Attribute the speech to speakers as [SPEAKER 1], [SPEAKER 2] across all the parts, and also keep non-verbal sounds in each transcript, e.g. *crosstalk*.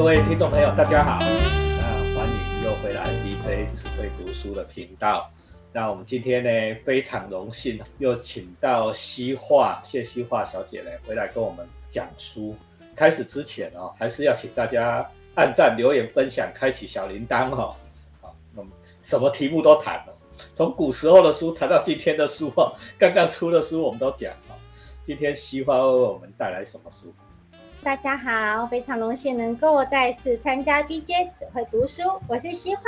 [SPEAKER 1] 各位听众朋友，大家好，那欢迎又回来 DJ 只会读书的频道。那我们今天呢，非常荣幸又请到西化谢西化小姐呢回来跟我们讲书。开始之前哦，还是要请大家按赞、留言、分享、开启小铃铛哈。好，那么什么题目都谈了，从古时候的书谈到今天的书哈，刚刚出的书我们都讲哈。今天西化为我们带来什么书？
[SPEAKER 2] 大家好，非常荣幸能够再次参加 DJ 只会读书，我是西化。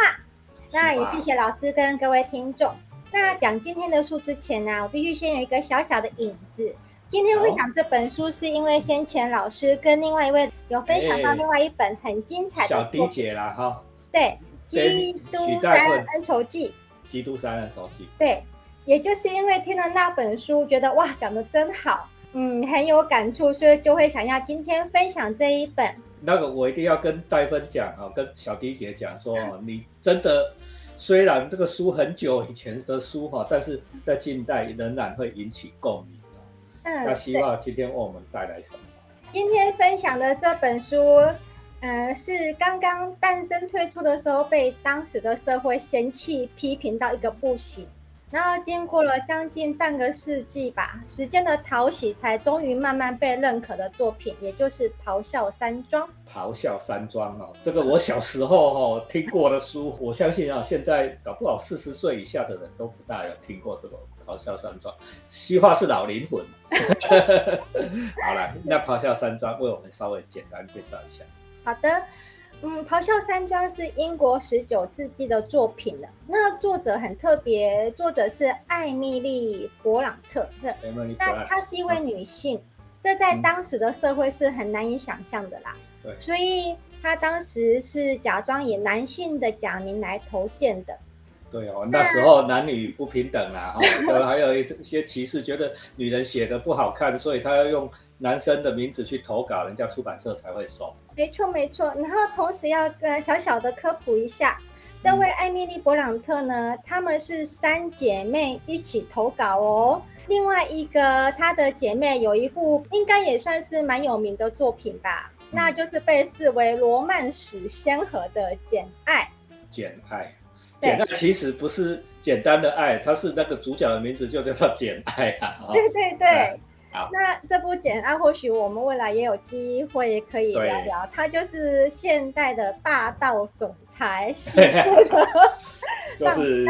[SPEAKER 2] 那也谢谢老师跟各位听众。那讲今天的书之前呢，我必须先有一个小小的引子。今天会讲这本书，是因为先前老师跟另外一位有分享到另外一本很精彩的
[SPEAKER 1] 小迪姐啦，哈。
[SPEAKER 2] 对，《基督山恩仇记》。
[SPEAKER 1] 基督山恩仇记。
[SPEAKER 2] 对，也就是因为听了那本书，觉得哇，讲的真好。嗯，很有感触，所以就会想要今天分享这一本。
[SPEAKER 1] 那个我一定要跟戴芬讲啊，跟小迪姐讲说，*laughs* 你真的虽然这个书很久以前的书哈，但是在近代仍然会引起共鸣。嗯，那希望今天为我们带来什么？
[SPEAKER 2] 今天分享的这本书，呃，是刚刚诞生推出的时候，被当时的社会嫌弃批评到一个不行。然后经过了将近半个世纪吧，时间的淘洗，才终于慢慢被认可的作品，也就是《咆哮山庄》。
[SPEAKER 1] 咆哮山庄哦，这个我小时候哈听过的书，我相信啊，现在搞不好四十岁以下的人都不大有听过这个《咆哮山庄》。西化是老灵魂。*laughs* 好了，那《咆哮山庄》为我们稍微简单介绍一下。
[SPEAKER 2] 好的。嗯，《咆哮山庄》是英国十九世纪的作品了。那作者很特别，作者是艾米丽·勃朗特。那她是一位女性，这在当时的社会是很难以想象的啦。
[SPEAKER 1] 对，
[SPEAKER 2] 所以她当时是假装以男性的假名来投件的。
[SPEAKER 1] 对哦，那时候男女不平等啊，哈，*laughs* 还有一些歧视，觉得女人写的不好看，所以她要用男生的名字去投稿，人家出版社才会收。
[SPEAKER 2] 没错没错，然后同时要呃小小的科普一下，这位艾米丽·勃朗特呢，她们是三姐妹一起投稿哦。另外一个她的姐妹有一部应该也算是蛮有名的作品吧，那就是被视为罗曼史先河的《简爱》。
[SPEAKER 1] 简爱，简爱其实不是简单的爱，它是那个主角的名字就叫做简爱啊。
[SPEAKER 2] 对对对。那这部《简爱》或许我们未来也有机会可以聊聊，他就是现代的霸道总裁，*laughs*
[SPEAKER 1] 就是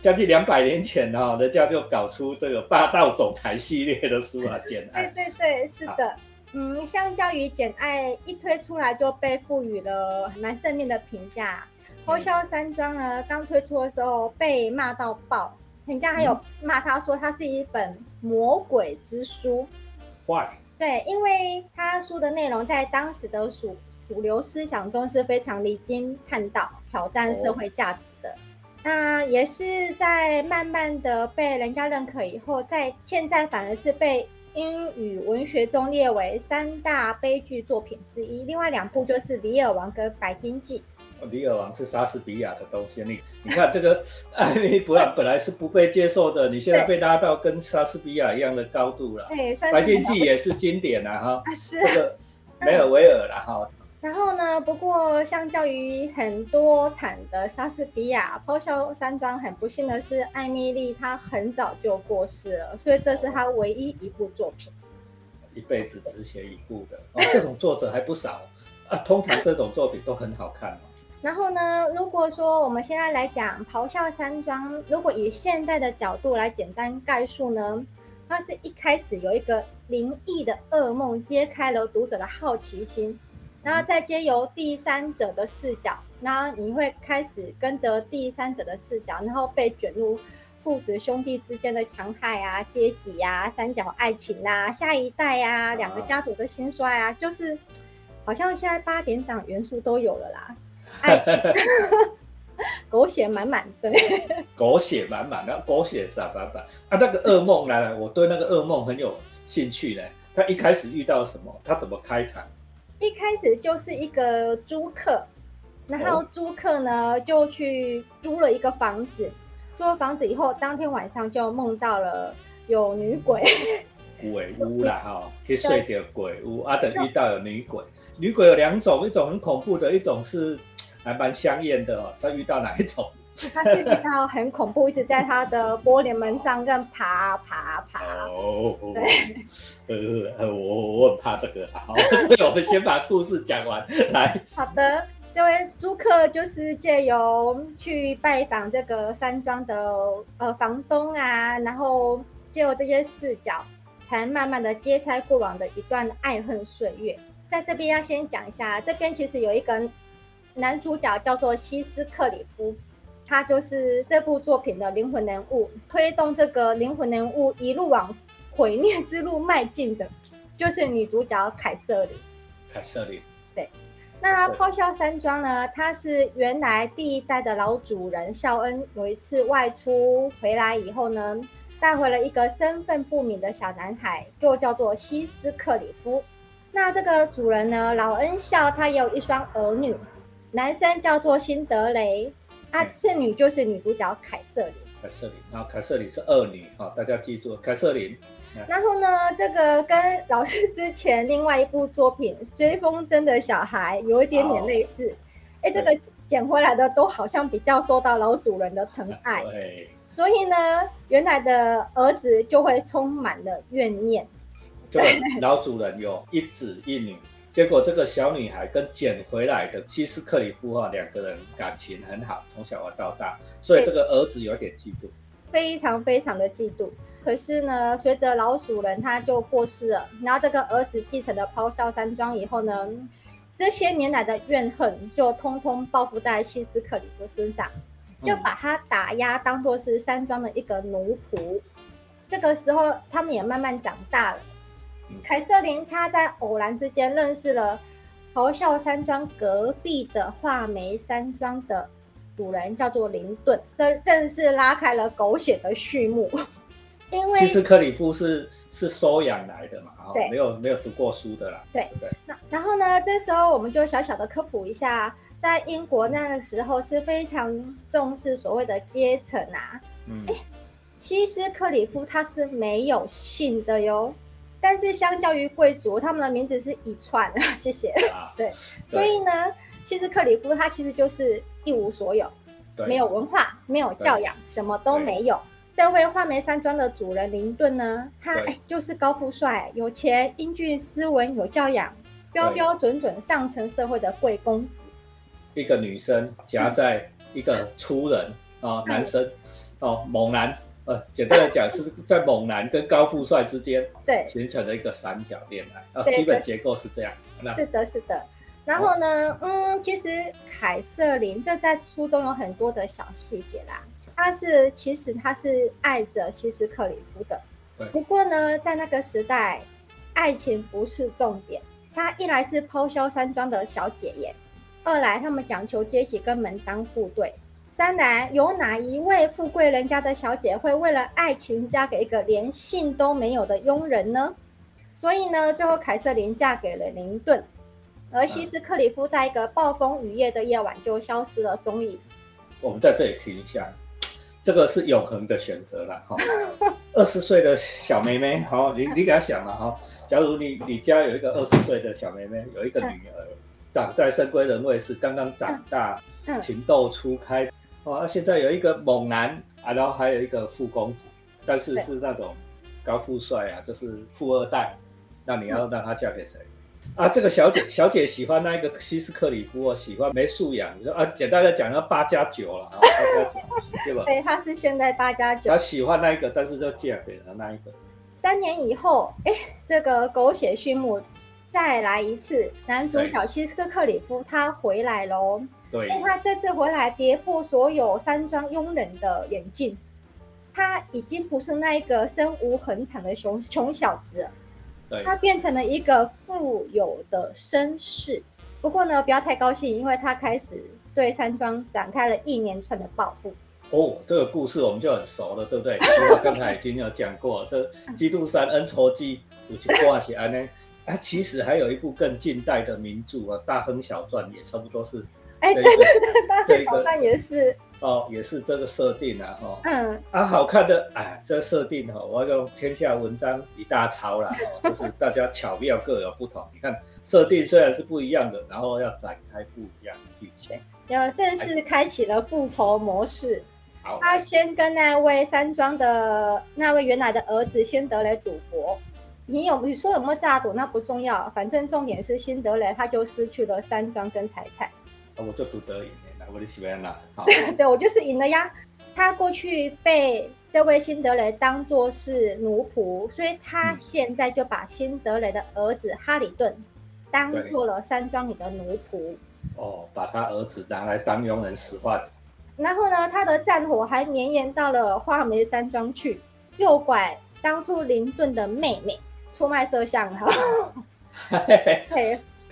[SPEAKER 1] 将近两百年前哈，人家就搞出这个霸道总裁系列的书啊，《简爱》。
[SPEAKER 2] 对对对，是的，嗯，相较于《简爱》一推出来就被赋予了蛮正面的评价，《咆哮山庄》呢刚推出的时候被骂到爆。人家还有骂他说，他是一本魔鬼之书。
[SPEAKER 1] 坏。
[SPEAKER 2] 对，因为他书的内容在当时的主主流思想中是非常离经叛道、挑战社会价值的。那也是在慢慢的被人家认可以后，在现在反而是被英语文学中列为三大悲剧作品之一。另外两部就是《李尔王》跟《白金记》。
[SPEAKER 1] 李尔王是莎士比亚的东西，你你看这个艾米丽· *laughs* 本来是不被接受的，你现在被拉到跟莎士比亚一样的高度了。
[SPEAKER 2] 对，
[SPEAKER 1] 白金记也是经典啊，哈。*laughs*
[SPEAKER 2] 啊，是
[SPEAKER 1] 这个梅尔维尔了哈。
[SPEAKER 2] 然后呢，不过相较于很多产的莎士比亚，《咆哮山庄》很不幸的是，艾米丽她很早就过世了，所以这是她唯一一部作品。
[SPEAKER 1] 一辈子只写一部的，哦，这种作者还不少啊。通常这种作品都很好看。
[SPEAKER 2] 然后呢，如果说我们现在来讲《咆哮山庄》，如果以现代的角度来简单概述呢，它是一开始有一个灵异的噩梦，揭开了读者的好奇心，然后再接由第三者的视角，然后你会开始跟着第三者的视角，然后被卷入父子兄弟之间的强害啊、阶级啊、三角爱情啊、下一代啊、两个家族的兴衰啊，就是好像现在八点档元素都有了啦。*laughs* 狗血满满，对，
[SPEAKER 1] 狗血满满，那狗血洒满满啊！那个噩梦来了，我对那个噩梦很有兴趣嘞。他一开始遇到什么？他怎么开场？
[SPEAKER 2] 一开始就是一个租客，然后租客呢就去租了一个房子，租了房子以后，当天晚上就梦到了有女鬼，
[SPEAKER 1] 鬼屋啦哈，*laughs* 去睡掉鬼屋啊，等遇到有女鬼。女鬼有两种，一种很恐怖的，一种是还蛮香艳的哦。是遇到哪一种？
[SPEAKER 2] 他是遇到很恐怖，一直在他的玻璃门上跟爬爬爬。
[SPEAKER 1] 哦，
[SPEAKER 2] 对，
[SPEAKER 1] 呃，我我很怕这个，好，*laughs* 所以我们先把故事讲完来。
[SPEAKER 2] 好的，这位租客就是借由去拜访这个山庄的呃房东啊，然后借由这些视角，才慢慢的揭开过往的一段爱恨岁月。在这边要先讲一下，这边其实有一个男主角叫做西斯克里夫。他就是这部作品的灵魂人物，推动这个灵魂人物一路往毁灭之路迈进的，就是女主角凯瑟琳。
[SPEAKER 1] 凯瑟琳，
[SPEAKER 2] 对。那咆哮山庄呢？它是原来第一代的老主人肖恩有一次外出回来以后呢，带回了一个身份不明的小男孩，就叫做西斯克里夫。那这个主人呢，老恩孝他也有一双儿女，男生叫做辛德雷。啊，次女就是女主角凯瑟琳。
[SPEAKER 1] 凯瑟琳，然后凯瑟琳是二女啊，大家记住，凯瑟琳。
[SPEAKER 2] 然后呢，这个跟老师之前另外一部作品《追风筝的小孩》有一点点类似。哎，这个捡回来的都好像比较受到老主人的疼爱。
[SPEAKER 1] 对。
[SPEAKER 2] 所以呢，原来的儿子就会充满了怨念。
[SPEAKER 1] 对，老主人有一子一女。结果这个小女孩跟捡回来的西斯克里夫哈两个人感情很好，从小玩到大，所以这个儿子有点嫉妒，
[SPEAKER 2] 非常非常的嫉妒。可是呢，随着老主人他就过世了，然后这个儿子继承了咆哮山庄以后呢，这些年来的怨恨就通通报复在西斯克里夫身上，就把他打压当做是山庄的一个奴仆。这个时候，他们也慢慢长大了。凯瑟琳她在偶然之间认识了咆哮山庄隔壁的画眉山庄的主人，叫做林顿，这正是拉开了狗血的序幕。*laughs* 因为
[SPEAKER 1] 其实克里夫是是收养来的嘛，
[SPEAKER 2] 对，
[SPEAKER 1] 没有没有读过书的啦。
[SPEAKER 2] 对对。那然后呢，这时候我们就小小的科普一下，在英国那个时候是非常重视所谓的阶层啊。嗯。哎，西斯克里夫他是没有姓的哟。但是相较于贵族，他们的名字是一串。*laughs* 谢谢。*laughs* 对，所以呢，其实克里夫他其实就是一无所有，没有文化，没有教养，什么都没有。这位画眉山庄的主人林顿呢，他就是高富帅、有钱、英俊、斯文、有教养、标标准准上层社会的贵公子。
[SPEAKER 1] 一个女生夹在一个粗人啊，男生哦，猛男。呃，简单来讲，是在猛男跟高富帅之间，
[SPEAKER 2] 对，
[SPEAKER 1] 形成了一个三角恋爱，啊，基本结构是这样。
[SPEAKER 2] 是的，是的。然后呢，嗯，其实凯瑟琳这在书中有很多的小细节啦。她是其实她是爱着西斯克里夫的，
[SPEAKER 1] 对。
[SPEAKER 2] 不过呢，在那个时代，爱情不是重点。她一来是抛销山庄的小姐姐，二来他们讲求阶级跟门当户对。三男，有哪一位富贵人家的小姐会为了爱情嫁给一个连姓都没有的佣人呢？所以呢，最后凯瑟琳嫁给了林顿，而西斯克里夫在一个暴风雨夜的夜晚就消失了踪影。
[SPEAKER 1] 我们在这里停一下，这个是永恒的选择了哈。二十岁的小妹妹，好，你你给她想了哈。假如你你家有一个二十岁的小妹妹，有一个女儿，长在深闺人位，是刚刚长大，情窦初开。哦，那现在有一个猛男啊，然后还有一个富公子，但是是那种高富帅啊，就是富二代。那你要让他嫁给谁？啊，这个小姐 *laughs* 小姐喜欢那个西斯克里夫哦，喜欢没素养。你说啊，简单的讲，要八加九了啊，八加九，对吧？
[SPEAKER 2] 对，他是现在八加九。
[SPEAKER 1] 他喜欢那一个，但是就嫁给了那一个。
[SPEAKER 2] 三年以后，哎，这个狗血序幕再来一次，男主角西斯克里夫他回来喽。
[SPEAKER 1] 对，
[SPEAKER 2] 因为他这次回来跌破所有山庄佣人的眼镜，他已经不是那一个身无横产的穷穷小子，
[SPEAKER 1] 对，
[SPEAKER 2] 他变成了一个富有的绅士。不过呢，不要太高兴，因为他开始对山庄展开了一连串的报复。
[SPEAKER 1] 哦，这个故事我们就很熟了，对不对？*laughs* 刚才已经有讲过，这《基督山恩仇记》有去挂起来呢。啊，其实还有一部更近代的名著啊，《大亨小传》也差不多是。
[SPEAKER 2] 哎，
[SPEAKER 1] 这
[SPEAKER 2] 对对对，大 *laughs*
[SPEAKER 1] 这一个
[SPEAKER 2] 小挑战也是，
[SPEAKER 1] 哦，也是这个设定啊，哦。
[SPEAKER 2] 嗯，
[SPEAKER 1] 啊，好看的，哎，这个设定哦，我要用天下文章一大抄啦，哦，*laughs* 就是大家巧妙各有不同。你看设定虽然是不一样的，然后要展开不一样的剧情。
[SPEAKER 2] 有正式开启了复仇模式。
[SPEAKER 1] 好，
[SPEAKER 2] 他先跟那位山庄的那位原来的儿子辛德雷赌博。你有你说有没有诈赌那不重要，反正重点是辛德雷他就失去了山庄跟财产。
[SPEAKER 1] 我就读得赢来，我的喜欢啦。*laughs* 好，
[SPEAKER 2] 对我就是赢了呀。他过去被这位辛德雷当作是奴仆，所以他
[SPEAKER 1] 嗯
[SPEAKER 2] 现在就把辛德雷的儿子哈里顿当做了山庄里的奴仆。
[SPEAKER 1] 哦，把他儿子拿来当佣人使唤。
[SPEAKER 2] 然后呢，他的战火还绵延到了画眉山庄去，诱拐当初林顿的妹妹，出卖摄像哈。*laughs*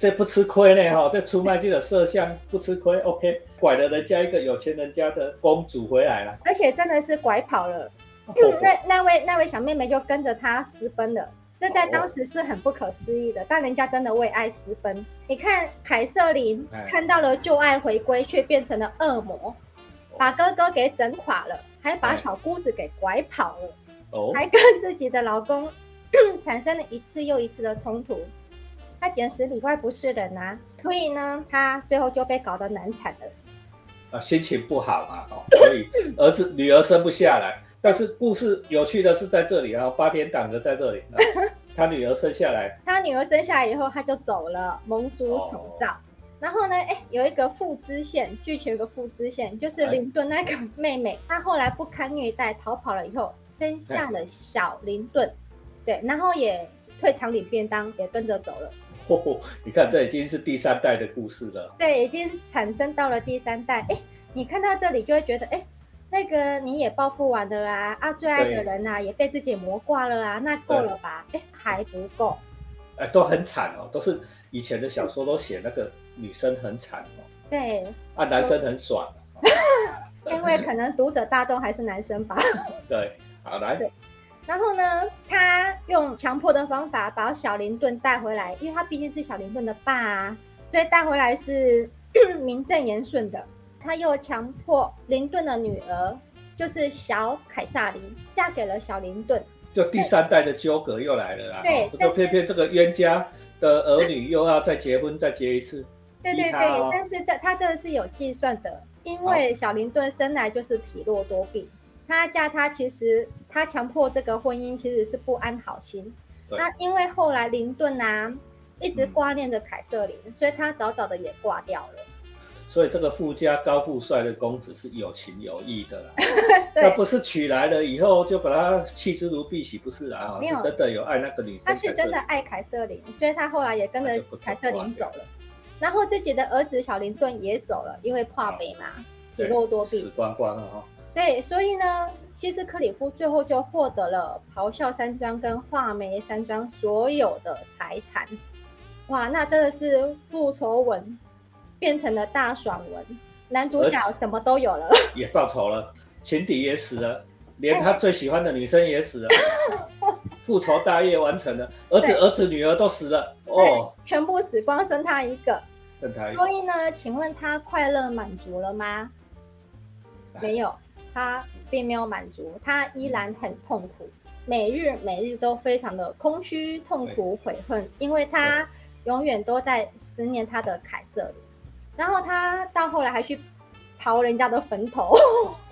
[SPEAKER 1] 这不吃亏呢哈，这出卖这个摄像不吃亏。OK，拐了人家一个有钱人家的公主回来了。
[SPEAKER 2] 而且真的是拐跑了。
[SPEAKER 1] 哦
[SPEAKER 2] 那那位那位小妹妹就跟着他私奔了，这在当时是很不可思议的，但人家真的为爱私奔。你看凯瑟琳
[SPEAKER 1] 哎
[SPEAKER 2] 看到了旧爱回归，却变成了恶魔，把哥哥给整垮了，还把
[SPEAKER 1] 哎
[SPEAKER 2] 小姑子给拐跑了，
[SPEAKER 1] 哦，
[SPEAKER 2] 还跟自己的老公 *coughs* 产生了一次又一次的冲突。他简直里外不是人啊！所以呢，他最后就被搞得难产了。
[SPEAKER 1] 啊，心情不好嘛，哦，所以儿子女儿生不下来。但是故事有趣的是在这里啊，八点档的在这里，啊 *laughs* 他女儿生下来，
[SPEAKER 2] 他女儿生下来以后，他就走了，蒙主宠召。然后呢，哎，有一个副支线，剧情有个副支线，就是
[SPEAKER 1] 哎
[SPEAKER 2] 林顿那个妹妹，她后来不堪虐待，逃跑了以后，生下了小林顿，对，然后也退场领便当，也跟着走了。
[SPEAKER 1] 哦，*laughs* 你看这已经是第三代的故事了。
[SPEAKER 2] 对，已经产生到了第三代。哎，你看到这里就会觉得，哎，那个你也报复完了啊，啊，最爱的人啊也被自己磨挂了啊，那够了吧？哎，还不够。
[SPEAKER 1] 哎，都很惨哦，都是以前的小说都写那个女生很惨哦，
[SPEAKER 2] 对，
[SPEAKER 1] 啊，男生很爽、哦。*laughs*
[SPEAKER 2] 因为可能读者大众还是男生吧。*laughs*
[SPEAKER 1] 对，好来，
[SPEAKER 2] 对然后呢，他用强迫的方法把小林顿带回来，因为他毕竟是小林顿的爸、啊，所以带回来是 *clears throat* 名正言顺的。他又强迫林顿的女儿，就是小凯撒琳，嫁给了小林顿。
[SPEAKER 1] 就第三代的纠葛又来了啦。
[SPEAKER 2] 对
[SPEAKER 1] 哦就偏偏这个冤家的儿女又要再结婚，再结一次。
[SPEAKER 2] 对对对，
[SPEAKER 1] 哦
[SPEAKER 2] 但是这他这个是有计算的，因为小林顿生来就是体弱多病，他嫁他其实他强迫这个婚姻其实是不安好心。那因为后来林顿啊一直
[SPEAKER 1] 嗯
[SPEAKER 2] 挂念着凯瑟琳，所以他早早的也挂掉了。
[SPEAKER 1] 所以这个富家高富帅的公子是有情有义的啦，*laughs* 那，不是娶来了以后就把他弃之如敝屣，不是啊，是真的有爱那个女生
[SPEAKER 2] 他。是真的爱凯瑟琳，所以他后来也跟着凯瑟琳走了。然后自己的儿子小林顿也走了，因为怕北嘛，体
[SPEAKER 1] 对
[SPEAKER 2] 弱多病
[SPEAKER 1] 死。光光了哈。
[SPEAKER 2] 对，所以呢，希斯克里夫最后就获得了咆哮山庄跟画眉山庄所有的财产。哇，那真的是复仇文变成了大爽文，男主角什么都有了。*laughs*
[SPEAKER 1] 也报仇了，情敌也死了，连他最喜欢的女生也死了，复仇大业完成了，儿子、
[SPEAKER 2] 对
[SPEAKER 1] 儿子、女儿都死了，哦，
[SPEAKER 2] 全部死光，剩他一个。
[SPEAKER 1] 剩他
[SPEAKER 2] 所以呢，请问他快乐满足了吗？没有，他并没有满足，他依然很痛苦，每日每日都非常的空虚、痛苦、悔恨，因为他永远都在思念他的凯瑟琳。然后他到后来还去刨人家的坟头，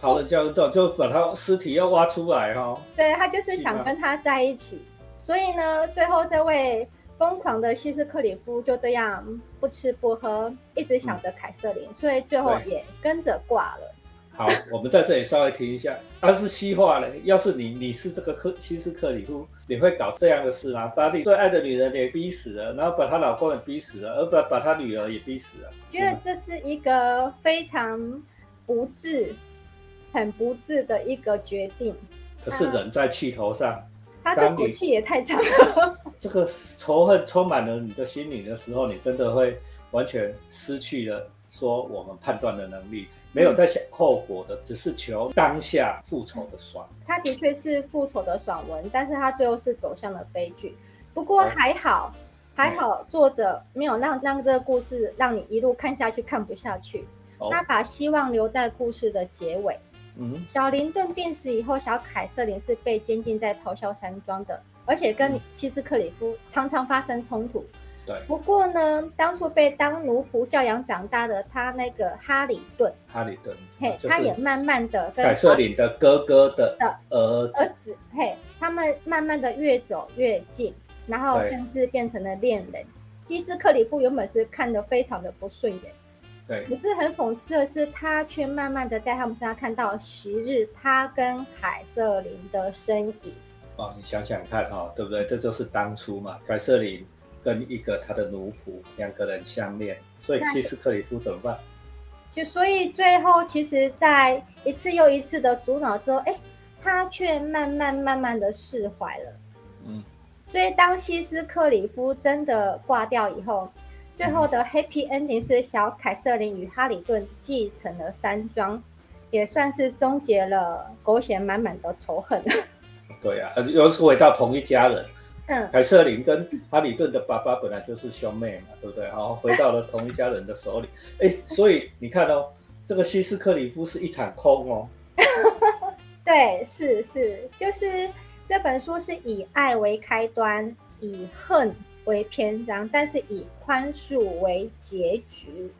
[SPEAKER 1] 刨人家的就把他尸体要挖出来哈、*laughs* 哦，
[SPEAKER 2] 对他就是想跟他在一起。所以呢，最后这位疯狂的西斯克里夫就这样不吃不喝，一直想着凯瑟琳，所以最后也跟着挂了。
[SPEAKER 1] 好，我们在这里稍微停一下。他是西化嘞，要是你你是这个克西斯克里夫，你会搞这样的事吗？把你最爱的女人也逼死了，然后把她老公也逼死了，而把把她女儿也逼死了。
[SPEAKER 2] 觉得这是一个非常不智、很不智的一个决定。
[SPEAKER 1] 可是人在气头上，
[SPEAKER 2] 他这
[SPEAKER 1] 当你
[SPEAKER 2] 口气也太长了。
[SPEAKER 1] 这个仇恨充满了你的心里的时候，你真的会完全失去了说我们判断的能力，没有在想后果的，只是求当下复仇的爽。
[SPEAKER 2] 他的确是复仇的爽文，但是他最后是走向了悲剧。不过还好，还好作者没有让让这个故事让你一路看下去看不下去，
[SPEAKER 1] 哦
[SPEAKER 2] 他把希望留在故事的结尾。
[SPEAKER 1] 嗯
[SPEAKER 2] 小林顿病死以后，小凯瑟琳是被监禁在咆哮山庄的，而且跟
[SPEAKER 1] 嗯
[SPEAKER 2] 西斯克里夫常常发生冲突。
[SPEAKER 1] 对，
[SPEAKER 2] 不过呢，当初被当奴仆教养长大的他那个哈里顿，
[SPEAKER 1] 哈里顿，
[SPEAKER 2] 嘿，
[SPEAKER 1] 就
[SPEAKER 2] 他也慢慢的跟
[SPEAKER 1] 凯瑟琳的哥哥的儿子
[SPEAKER 2] 儿
[SPEAKER 1] 子，
[SPEAKER 2] 嘿，他们慢慢的越走越近，然后甚至变成了恋人。基斯克里夫原本是看得非常的不顺眼，
[SPEAKER 1] 对
[SPEAKER 2] 可是很讽刺的是，他却慢慢的在他们身上看到昔日他跟凯瑟琳的身影。
[SPEAKER 1] 哦，你想想看哈、哦，对不对？这就是当初嘛，凯瑟琳跟一个他的奴仆两个人相恋，所以
[SPEAKER 2] 那
[SPEAKER 1] 西斯克里夫怎么办？
[SPEAKER 2] 就所以最后，其实，在一次又一次的阻挠之后，哎，他却慢慢慢慢的释怀了。
[SPEAKER 1] 嗯，
[SPEAKER 2] 所以当西斯克里夫真的挂掉以后，最后的 happy ending 是小凯瑟琳与哈里顿继承了山庄，也算是终结了狗血满满的仇恨。*laughs*
[SPEAKER 1] 对啊，又是回到同一家人。
[SPEAKER 2] 嗯，
[SPEAKER 1] 凯瑟琳跟哈里顿的爸爸本来就是兄妹嘛，对不对？然后回到了同一家人的手里。哎，所以你看哦，这个希斯克里夫是一场空哦。*laughs*
[SPEAKER 2] 对，是是，就是这本书是以爱为开端，以恨为篇章，但是以宽恕为结局。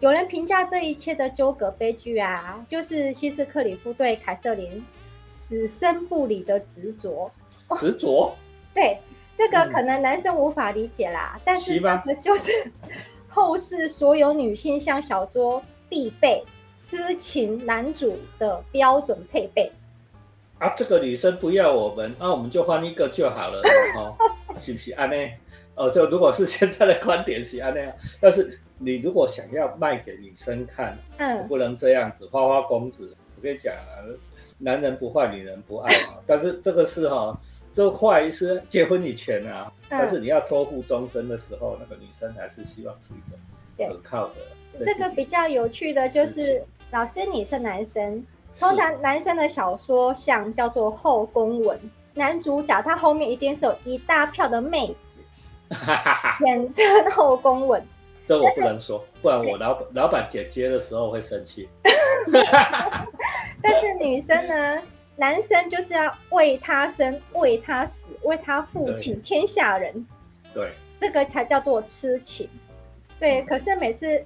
[SPEAKER 2] 有人评价这一切的纠葛悲剧啊，就是希斯克里夫对凯瑟琳死生不离的执着。
[SPEAKER 1] 执着，
[SPEAKER 2] 对，这个
[SPEAKER 1] 嗯
[SPEAKER 2] 可能男生无法理解啦，但是
[SPEAKER 1] 是吗
[SPEAKER 2] 这个就是 *laughs* 后世所有女性向小说必备痴情男主的标准配备。
[SPEAKER 1] 啊，这个女生不要我们，那、我们就换一个就好了，哦，是不是安呢？哦，就如果是现在的观点是安那样，但是你如果想要卖给女生看，
[SPEAKER 2] 嗯，
[SPEAKER 1] 不能这样子，花花公子。我跟你讲啊，男人不坏，女人不爱啊。*laughs* 但是这个是哈、这坏是结婚以前啊，
[SPEAKER 2] 嗯
[SPEAKER 1] 但是你要托付终身的时候，那个女生还是希望是一个可靠的。
[SPEAKER 2] 这个比较有趣的就是，老师你是男生，通常男生的小说像叫做后宫文，男主角他后面一定是有一大票的妹子，
[SPEAKER 1] 哈哈哈，
[SPEAKER 2] 后宫文。
[SPEAKER 1] 这我不能说，不然我老板老板姐接的时候会生气。*laughs*
[SPEAKER 2] 但是女生呢，男生就是要为他生，为他死，为他负尽天下人，
[SPEAKER 1] 对，
[SPEAKER 2] 这个才叫做痴情。对，可是每次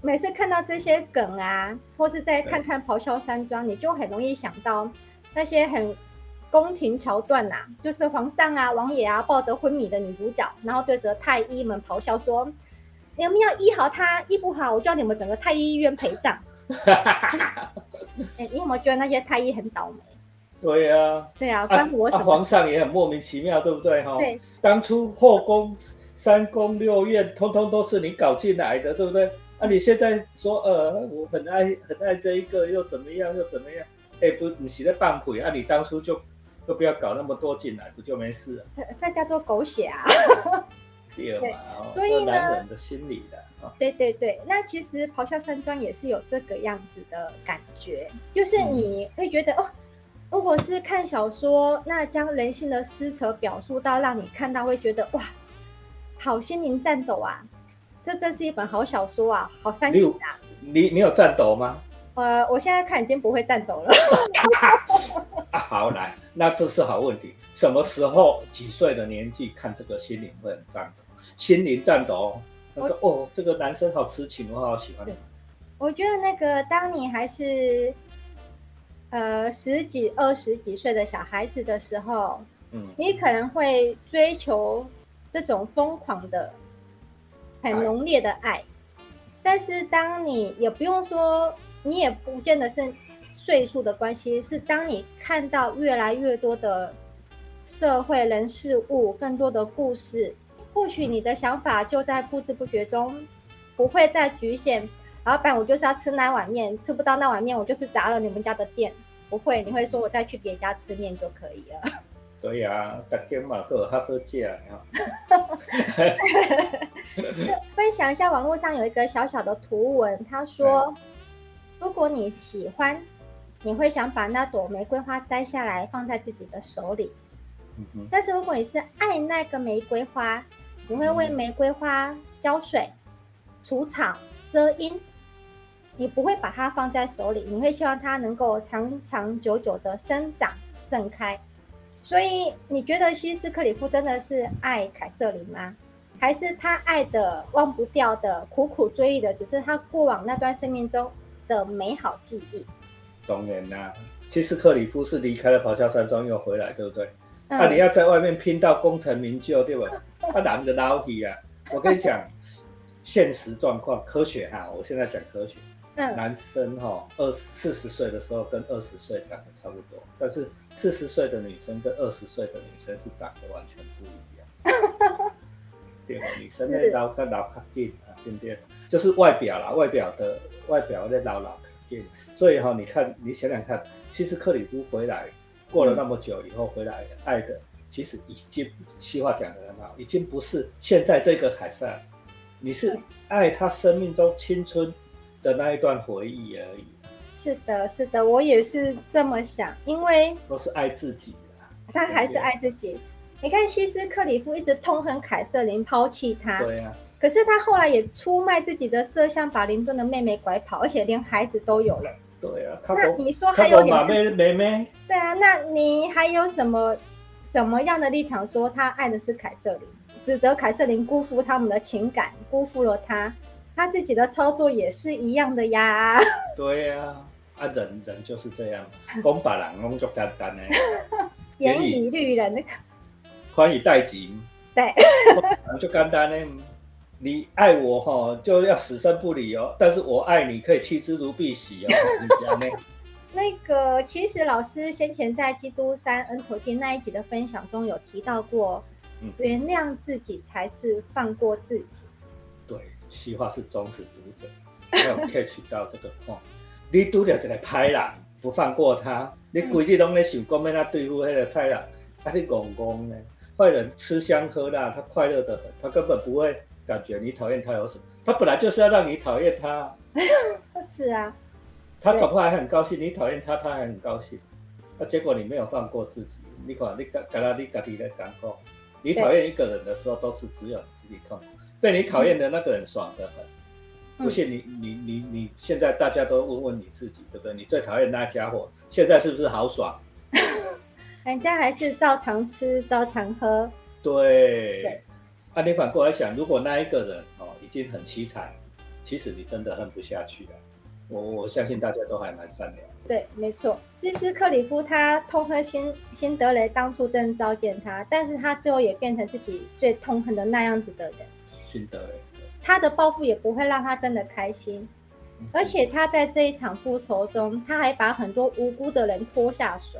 [SPEAKER 2] 每次看到这些梗啊，或是再看看《咆哮山庄》，你就很容易想到那些很宫廷桥段呐、就是皇上啊、王爷啊抱着昏迷的女主角，然后对着太医们咆哮说：“你们要医好他，医不好，我叫你们整个太医医院陪葬。*laughs* ”哎，你有没有觉得那些太医很倒霉？
[SPEAKER 1] 对呀、
[SPEAKER 2] 对啊，
[SPEAKER 1] 啊，
[SPEAKER 2] 关我什
[SPEAKER 1] 啊，
[SPEAKER 2] 么？
[SPEAKER 1] 皇上也很莫名其妙，对不对哈？
[SPEAKER 2] 对，
[SPEAKER 1] 当初后宫、三宫六院，通通都是你搞进来的，对不对？啊，你现在说，呃，我很爱很爱这一个，又怎么样，又怎么样？哎，不，你是在扮鬼啊？你当初就就不要搞那么多进来，不就没事了？
[SPEAKER 2] 这这叫做狗血啊！*laughs* 对所以呢
[SPEAKER 1] 这男人的心理的啊，
[SPEAKER 2] 对对对，那其实《咆哮山庄》也是有这个样子的感觉，就是你会觉得、哦，如果是看小说，那将人性的撕扯表述到让你看到，会觉得哇，好心灵战斗啊！这真是一本好小说啊，好煽情啊！
[SPEAKER 1] 你你有战斗吗？
[SPEAKER 2] 呃，我现在看已经不会战斗了。*laughs*
[SPEAKER 1] 啊，好来，那这是好问题。什么时候几岁的年纪看这个心灵会很战斗？心灵战斗。哦，那个哦，这个男生好痴情，我好喜欢。
[SPEAKER 2] 对。我觉得那个当你还是呃十几、二十几岁的小孩子的时候，
[SPEAKER 1] 嗯，
[SPEAKER 2] 你可能会追求这种疯狂的、很浓烈的爱，但是当你也不用说，你也不见得是岁数的关系，是当你看到越来越多的社会人事物、更多的故事，或许你的想法就在不知不觉中不会再局限。老板，我就是要吃那碗面，吃不到那碗面，我就是砸了你们家的店。不会，你会说我再去别家吃面就可以了。
[SPEAKER 1] 对呀、大家嘛都有哈喝价哈。
[SPEAKER 2] 分享一下网络上有一个小小的图文，他说，如果你喜欢，你会想把那朵玫瑰花摘下来放在自己的手里；
[SPEAKER 1] 嗯哼，
[SPEAKER 2] 但是如果你是爱那个玫瑰花，你会为玫瑰花浇水、除草、遮阴。你不会把它放在手里，你会希望它能够长长久久的生长盛开。所以你觉得西斯克里夫真的是爱凯瑟琳吗？还是他爱的忘不掉的、苦苦追忆的，只是他过往那段生命中的美好记忆？
[SPEAKER 1] 当然啦，西斯克里夫是离开了咆哮山庄又回来，对不对？那你要在外面拼到功成名就，对吧？他男的老体啊！我跟你讲，*laughs* 现实状况，科学哈，我现在讲科学。男生哈，二四十岁的时候跟二十岁长得差不多，但是四十岁的女生跟二十岁的女生是长得完全不一样。*laughs* 对吧，女生的老看老看劲啊，对不对？就是外表啦，外表的外表的老老看劲。所以哈，你看，你想想看，其实克里夫回来过了那么久以后回来爱的，其实已经，西话讲的很好，已经不是现在这个凯撒，你是爱他生命中青春。的那一段回忆而已。
[SPEAKER 2] 是的，是的，我也是这么想，因为
[SPEAKER 1] 都是爱自己
[SPEAKER 2] 的，他还是爱自己。你看，西斯克里夫一直痛恨凯瑟琳抛弃他，
[SPEAKER 1] 对呀。
[SPEAKER 2] 可是他后来也出卖自己的色相，把林顿的妹妹拐跑，而且连孩子都有了。
[SPEAKER 1] 对啊。
[SPEAKER 2] 那你说还有
[SPEAKER 1] 马妹妹妹？
[SPEAKER 2] 对啊，那你还有什么什么样的立场说他爱的是凯瑟琳，指责凯瑟琳辜负他们的情感，辜负了他？他自己的操作也是一样的呀。
[SPEAKER 1] 对呀，啊人人就是这样，公把人弄就简单呢。*laughs*
[SPEAKER 2] 严以律人，那个
[SPEAKER 1] 宽以待己。
[SPEAKER 2] 对，
[SPEAKER 1] 就简单呢。你爱我哈，就要死生不离哦。但是我爱你，可以弃之如敝屣哦。*laughs*
[SPEAKER 2] 那个，其实老师先前在《基督山恩仇记》那一集的分享中有提到过，原谅自己才是放过自己。
[SPEAKER 1] 对。西话是忠实读者，要 catch 到这个 point。你拄着一个歹人，不放过他，你规日拢咧想讲要他对付那个歹人，啊你戆戆呢？坏人吃香喝辣，他快乐的很，他根本不会感觉你讨厌他有什么，他本来就是要让你讨厌他。*laughs*
[SPEAKER 2] 是啊，
[SPEAKER 1] 他搞不好还很高兴，你讨厌他，他还很高兴。那结果你没有放过自己，你看你刚刚刚你家己在讲过，你讨厌一个人的时候，都是只有自己痛苦。被你讨厌的那个人爽得很，不信你你你你现在大家都问问你自己，对不对？你最讨厌那家伙，现在是不是好爽？
[SPEAKER 2] 人家还是照常吃，照常喝。
[SPEAKER 1] 对。啊，你反过来想，如果那一个人哦已经很凄惨，其实你真的恨不下去了。我我相信大家都还蛮善良。
[SPEAKER 2] 对，没错。其实克里夫他痛恨辛辛德雷当初真召见他，但是他最后也变成自己最痛恨的那样子的人。
[SPEAKER 1] 辛德雷，
[SPEAKER 2] 他的报复也不会让他真的开心，而且他在这一场复仇中，他还把很多无辜的人拖下水。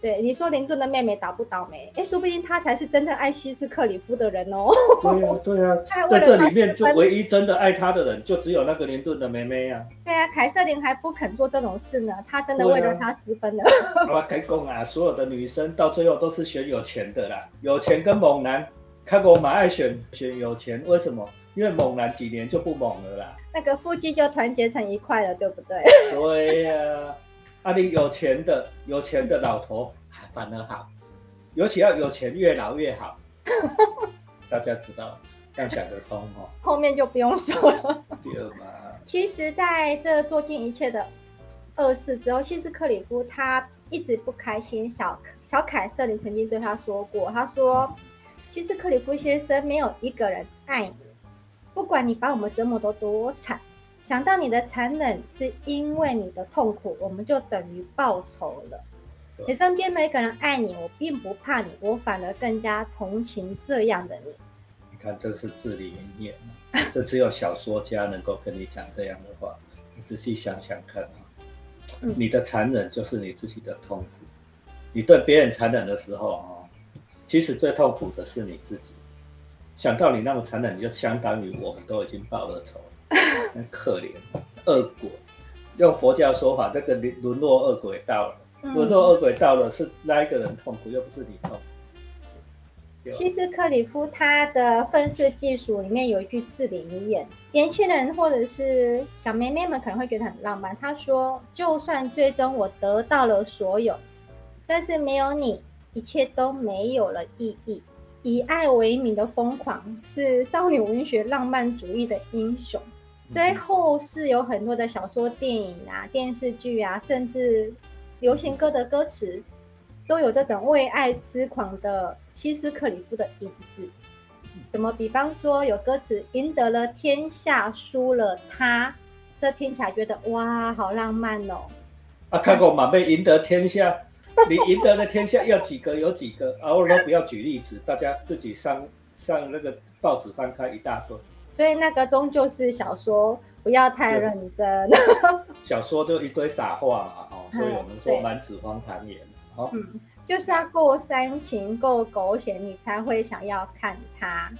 [SPEAKER 2] 对，你说林顿的妹妹倒不倒霉？哎，说不定她才是真正爱西斯克里夫的人哦。
[SPEAKER 1] 对啊，对啊，*laughs* 在这里面就唯一真的爱他的人，就只有那个林顿的妹妹啊。
[SPEAKER 2] 对啊，凯瑟琳还不肯做这种事呢，她真的为了他私奔了。
[SPEAKER 1] 我跟你讲啊，所有的女生到最后都是选有钱的啦，有钱跟猛男。看过蛮爱选选有钱，为什么？因为猛男几年就不猛了啦。
[SPEAKER 2] 那个夫妻就团结成一块了，对不对？
[SPEAKER 1] 对呀。啊，你有钱的，有钱的老头反而好，尤其要有钱越老越好。*laughs* 大家知道，这样想得通哦。
[SPEAKER 2] 后面就不用说了。
[SPEAKER 1] 第二嘛。
[SPEAKER 2] 其实，在这做尽一切的恶事之后，希斯克里夫他一直不开心。小小凯瑟琳曾经对他说过，他说：“希斯克里夫先生没有一个人爱你，不管你把我们折磨得多惨。”想到你的残忍是因为你的痛苦，我们就等于报仇了。你身边没个人爱你，我并不怕你，我反而更加同情这样的你。
[SPEAKER 1] 你看，这是至理名言，这只有小说家能够跟你讲这样的话。你仔细想想看啊，你的残忍就是你自己的痛苦。你对别人残忍的时候啊，其实最痛苦的是你自己。想到你那么残忍，你就相当于我们都已经报了仇。很可怜，恶鬼。用佛教说法，这个沦落恶鬼到了，沦落恶鬼到了，是那一个人痛苦，又不是你痛。
[SPEAKER 2] 其实克里夫他的愤世嫉俗里面有一句至理名言，年轻人或者是小妹妹们可能会觉得很浪漫。他说：“就算最终我得到了所有，但是没有你，一切都没有了意义。”以爱为名的疯狂，是少女文学浪漫主义的英雄。所以后世有很多的小说、电影啊、电视剧啊，甚至流行歌的歌词，都有这种为爱痴狂的西斯克里夫的影子。怎么？比方说有歌词“赢得了天下，输了他”，这听起来觉得哇，好浪漫哦。
[SPEAKER 1] 啊，看过马被赢得天下，你赢得了天下要几个？有几个？啊，我都不要举例子，大家自己上上那个报纸翻开一大堆。
[SPEAKER 2] 所以那个终究是小说，不要太认真。*laughs*
[SPEAKER 1] 小说就一堆傻话嘛，哦，所以我们说满纸荒唐言，哦，
[SPEAKER 2] 嗯，就是要够煽情、够狗血，你才会想要看它。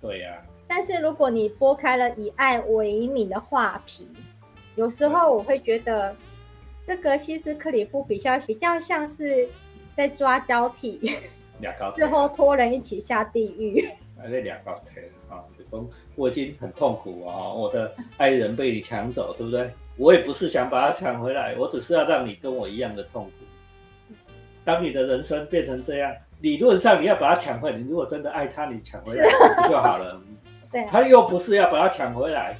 [SPEAKER 1] 对呀。
[SPEAKER 2] 但是如果你剥开了以爱为名的画皮，有时候我会觉得，这个西斯克里夫比较比较像是在抓交替，最后拖人一起下地狱。
[SPEAKER 1] 那两高铁啊。我已经很痛苦啊！我的爱人被你抢走，对不对？我也不是想把他抢回来，我只是要让你跟我一样的痛苦。当你的人生变成这样，理论上你要把他抢回来。你如果真的爱他，你抢回来不就好了？
[SPEAKER 2] 对。
[SPEAKER 1] 他又不是要把他抢回来，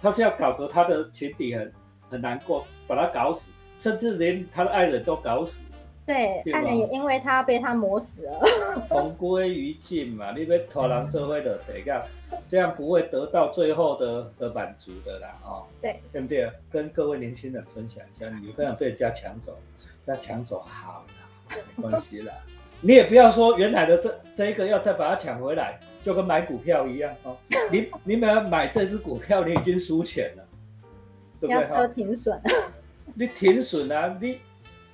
[SPEAKER 1] 他是要搞得他的情敌很很难过，把他搞死，甚至连他的爱人都搞死。
[SPEAKER 2] 对，爱人也因为他被他磨死了。*laughs*
[SPEAKER 1] 同归于尽嘛，你被拖人做会的这样，*laughs* 这样不会得到最后的的满足的啦，哦，
[SPEAKER 2] 对，
[SPEAKER 1] 对不对？跟各位年轻人分享一下，你不想被人家抢走，那抢走好了，没关系啦。*laughs* 你也不要说原来的这这一个要再把它抢回来，就跟买股票一样哦。你你买买这只股票，你已经输钱了，对不对？
[SPEAKER 2] 要设停损。
[SPEAKER 1] 你停损啊，你。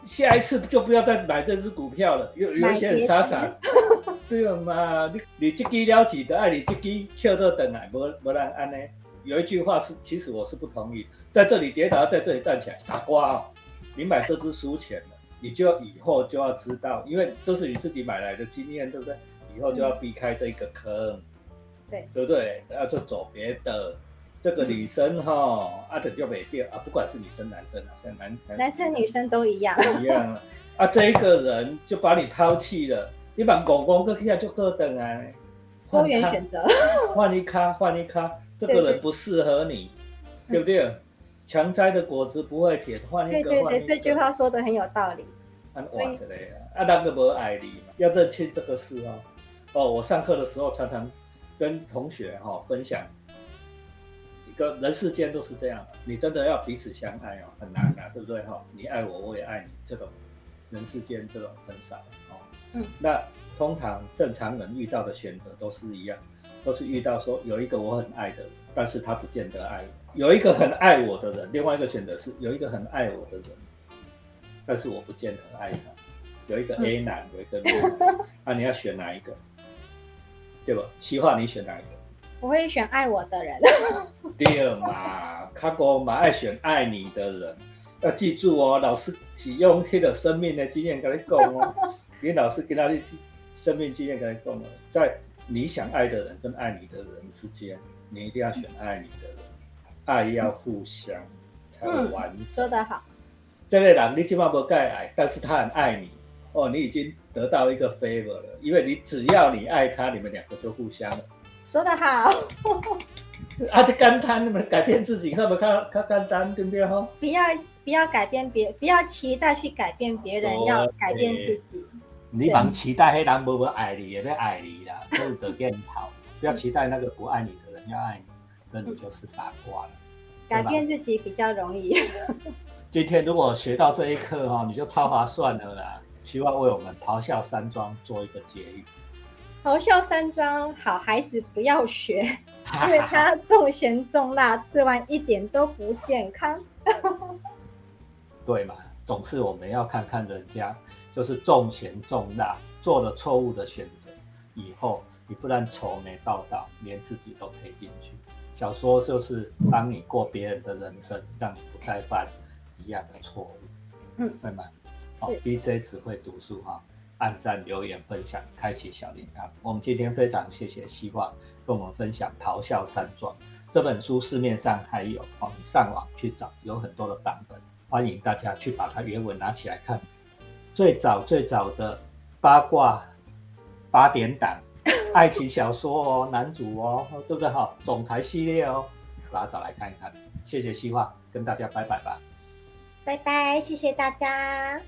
[SPEAKER 1] 下一次就不要再买这只股票了。有有一些人傻傻，*laughs* 对嘛？你你这支了起的爱你这支跳到等来，不不然安呢？有一句话是，其实我是不同意。在这里跌倒，在这里站起来，傻瓜哦！你买这只输钱了，你就要以后就要知道，因为这是你自己买来的经验，对不对？以后就要避开这个坑，
[SPEAKER 2] 对
[SPEAKER 1] 对不对？要就走别的。这个女生哈，啊，等就没变啊，不管是女生男生啊，像男
[SPEAKER 2] 男生女生都一样
[SPEAKER 1] 一样啊。这一个人就把你抛弃了，你把狗公跟现在就各等啊，
[SPEAKER 2] 多元选择，
[SPEAKER 1] 换一咖换一咖，这个人不适合你，对不对？强摘的果子不会甜，换一个
[SPEAKER 2] 对对对，这句话说的很有道理。
[SPEAKER 1] 啊，哇之类啊，啊，那个不爱你嘛，要认清这个事哦。哦，我上课的时候常常跟同学哈分享。个人世间都是这样的，你真的要彼此相爱哦，很难的，对不对哈？你爱我，我也爱你，这种人世间这种很少哦。嗯，那通常正常人遇到的选择都是一样，都是遇到说有一个我很爱的，但是他不见得爱我；有一个很爱我的人，另外一个选择是有一个很爱我的人，但是我不见得爱他。有一个 A 男，有一个 B 男，啊，你要选哪一个？对吧？七话你选哪一个？
[SPEAKER 2] 我会选爱我的人。
[SPEAKER 1] 第二嘛，卡哥嘛爱选爱你的人，要记住哦。老师只用他的生命的经验跟你讲哦，*laughs* 你老师跟他的生命经验跟你讲哦，在你想爱的人跟爱你的人之间，你一定要选爱你的人，爱要互相才会完。
[SPEAKER 2] 说得好。
[SPEAKER 1] 这类人你起码不该爱，但是他很爱你哦，你已经得到一个 favor 了，因为你只要你爱他，你们两个就互相了。
[SPEAKER 2] 说得好，*laughs*
[SPEAKER 1] 啊，这干单，你们改变自己，是不？看看干单，对不对？哈，
[SPEAKER 2] 不要不要改变别，不要期待去改变别人，要改变自己。
[SPEAKER 1] 你忙期待黑人不不爱你，也别爱你啦，*laughs* 都是得变好。不要期待那个不爱你的人要爱你，那你就是傻瓜了。
[SPEAKER 2] 改变自己比较容易。
[SPEAKER 1] 今天如果学到这一课哈，你就超划算了啦。希望为我们咆哮山庄做一个结语。
[SPEAKER 2] 咆哮山庄，好孩子不要学，*laughs* 因为他重咸重辣，吃完一点都不健康。*laughs*
[SPEAKER 1] 对嘛？总是我们要看看人家，就是重咸重辣，做了错误的选择，以后你不但仇没报到，连自己都赔进去。小说就是帮你过别人的人生，让你不再犯一样的错误。
[SPEAKER 2] 嗯，
[SPEAKER 1] 对吗？
[SPEAKER 2] 是
[SPEAKER 1] BJ 只会读书哈。按赞、留言、分享、开启小铃铛。我们今天非常谢谢希望跟我们分享《咆哮山庄》这本书，市面上还有哦，你上网去找，有很多的版本，欢迎大家去把它原文拿起来看。最早最早的八卦八点档爱情小说哦，男主哦，对不对哈？总裁系列哦，把它找来看一看。谢谢西望，跟大家拜拜吧。
[SPEAKER 2] 拜拜，谢谢大家。